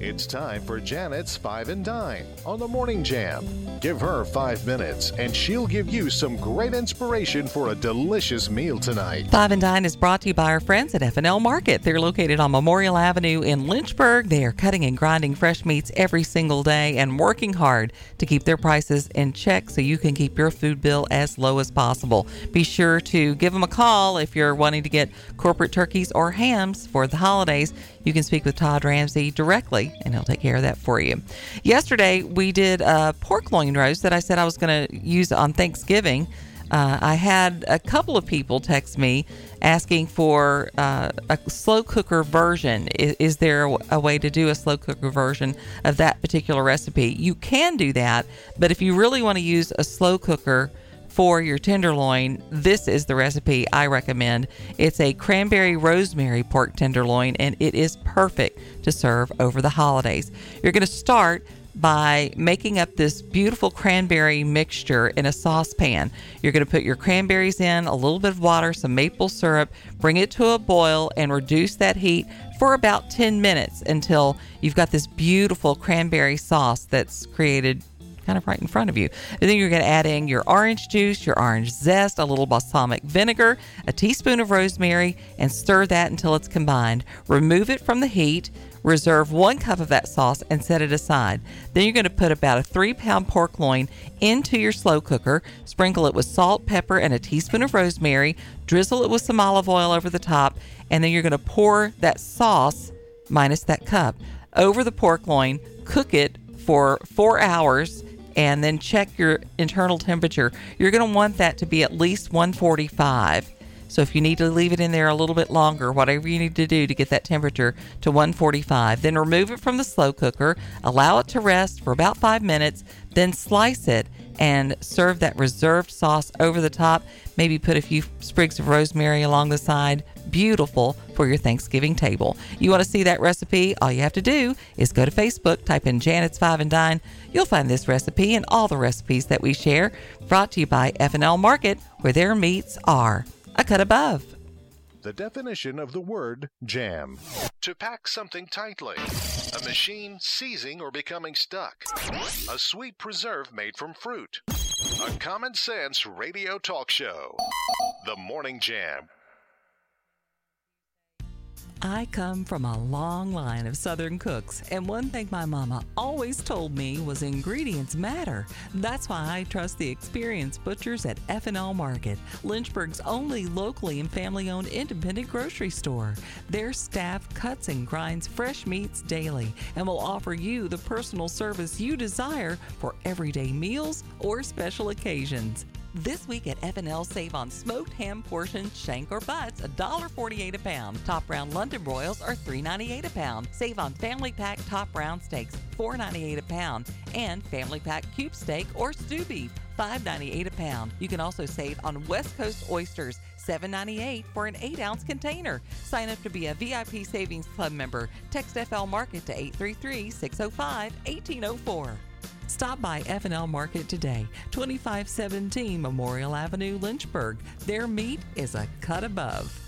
It's time for Janet's Five and Dine on the Morning Jam. Give her five minutes and she'll give you some great inspiration for a delicious meal tonight. Five and Dine is brought to you by our friends at F&L Market. They're located on Memorial Avenue in Lynchburg. They are cutting and grinding fresh meats every single day and working hard to keep their prices in check so you can keep your food bill as low as possible. Be sure to give them a call if you're wanting to get corporate turkeys or hams for the holidays. You can speak with Todd Ramsey directly and he'll take care of that for you. Yesterday, we did a pork loin roast that I said I was going to use on Thanksgiving. Uh, I had a couple of people text me asking for uh, a slow cooker version. Is, is there a, a, way to do a slow cooker version of that particular recipe? You can do that, but if you really want to use a slow cooker for your tenderloin, this is the recipe I recommend. It's a cranberry rosemary pork tenderloin, and it is perfect to serve over the holidays. You're going to start by making up this beautiful cranberry mixture in a saucepan. You're going to put your cranberries in, a little bit of water, some maple syrup, bring it to a boil, and reduce that heat for about 10 minutes until you've got this beautiful cranberry sauce that's created kind of right in front of you. And then you're going to add in your orange juice, your orange zest, a little balsamic vinegar, a teaspoon of rosemary, and stir that until it's combined. Remove it from the heat. Reserve one cup of that sauce and set it aside. Then you're going to put about a three pound pork loin into your slow cooker. Sprinkle it with salt, pepper, and a teaspoon of rosemary. Drizzle it with some olive oil over the top. And then you're going to pour that sauce, minus that cup, over the pork loin. Cook it for four hours and then check your internal temperature. You're going to want that to be at least 145. So if you need to leave it in there a little bit longer, whatever you need to do to get that temperature to 145, then remove it from the slow cooker, allow it to rest for about five minutes, then slice it and serve that reserved sauce over the top. Maybe put a few sprigs of rosemary along the side. Beautiful for your Thanksgiving table. You want to see that recipe? All you have to do is go to Facebook, type in Janet's Five and Dine. You'll find this recipe and all the recipes that we share. Brought to you by F&L Market, where their meats are a cut above. The definition of the word jam. To pack something tightly. A machine seizing or becoming stuck. A sweet preserve made from fruit. A common sense radio talk show. The Morning Jam I come from a long line of Southern cooks, and one thing my mama always told me was ingredients matter. That's why I trust the experienced butchers at F&L Market, Lynchburg's only locally and family-owned independent grocery store. Their staff cuts and grinds fresh meats daily and will offer you the personal service you desire for everyday meals or special occasions. This week at F&L, save on smoked ham portions, shank or butts, $1.48 a pound. Top round London broils are $3.98 a pound. Save on family pack top round steaks, $4.98 a pound. And family pack cube steak or stew beef, $5.98 a pound. You can also save on West Coast oysters, $7.98 for an 8 ounce container. Sign up to be a VIP Savings Club member. Text FL Market to 833 605 1804. Stop by F&L Market today, 2517 Memorial Avenue, Lynchburg. Their meat is a cut above.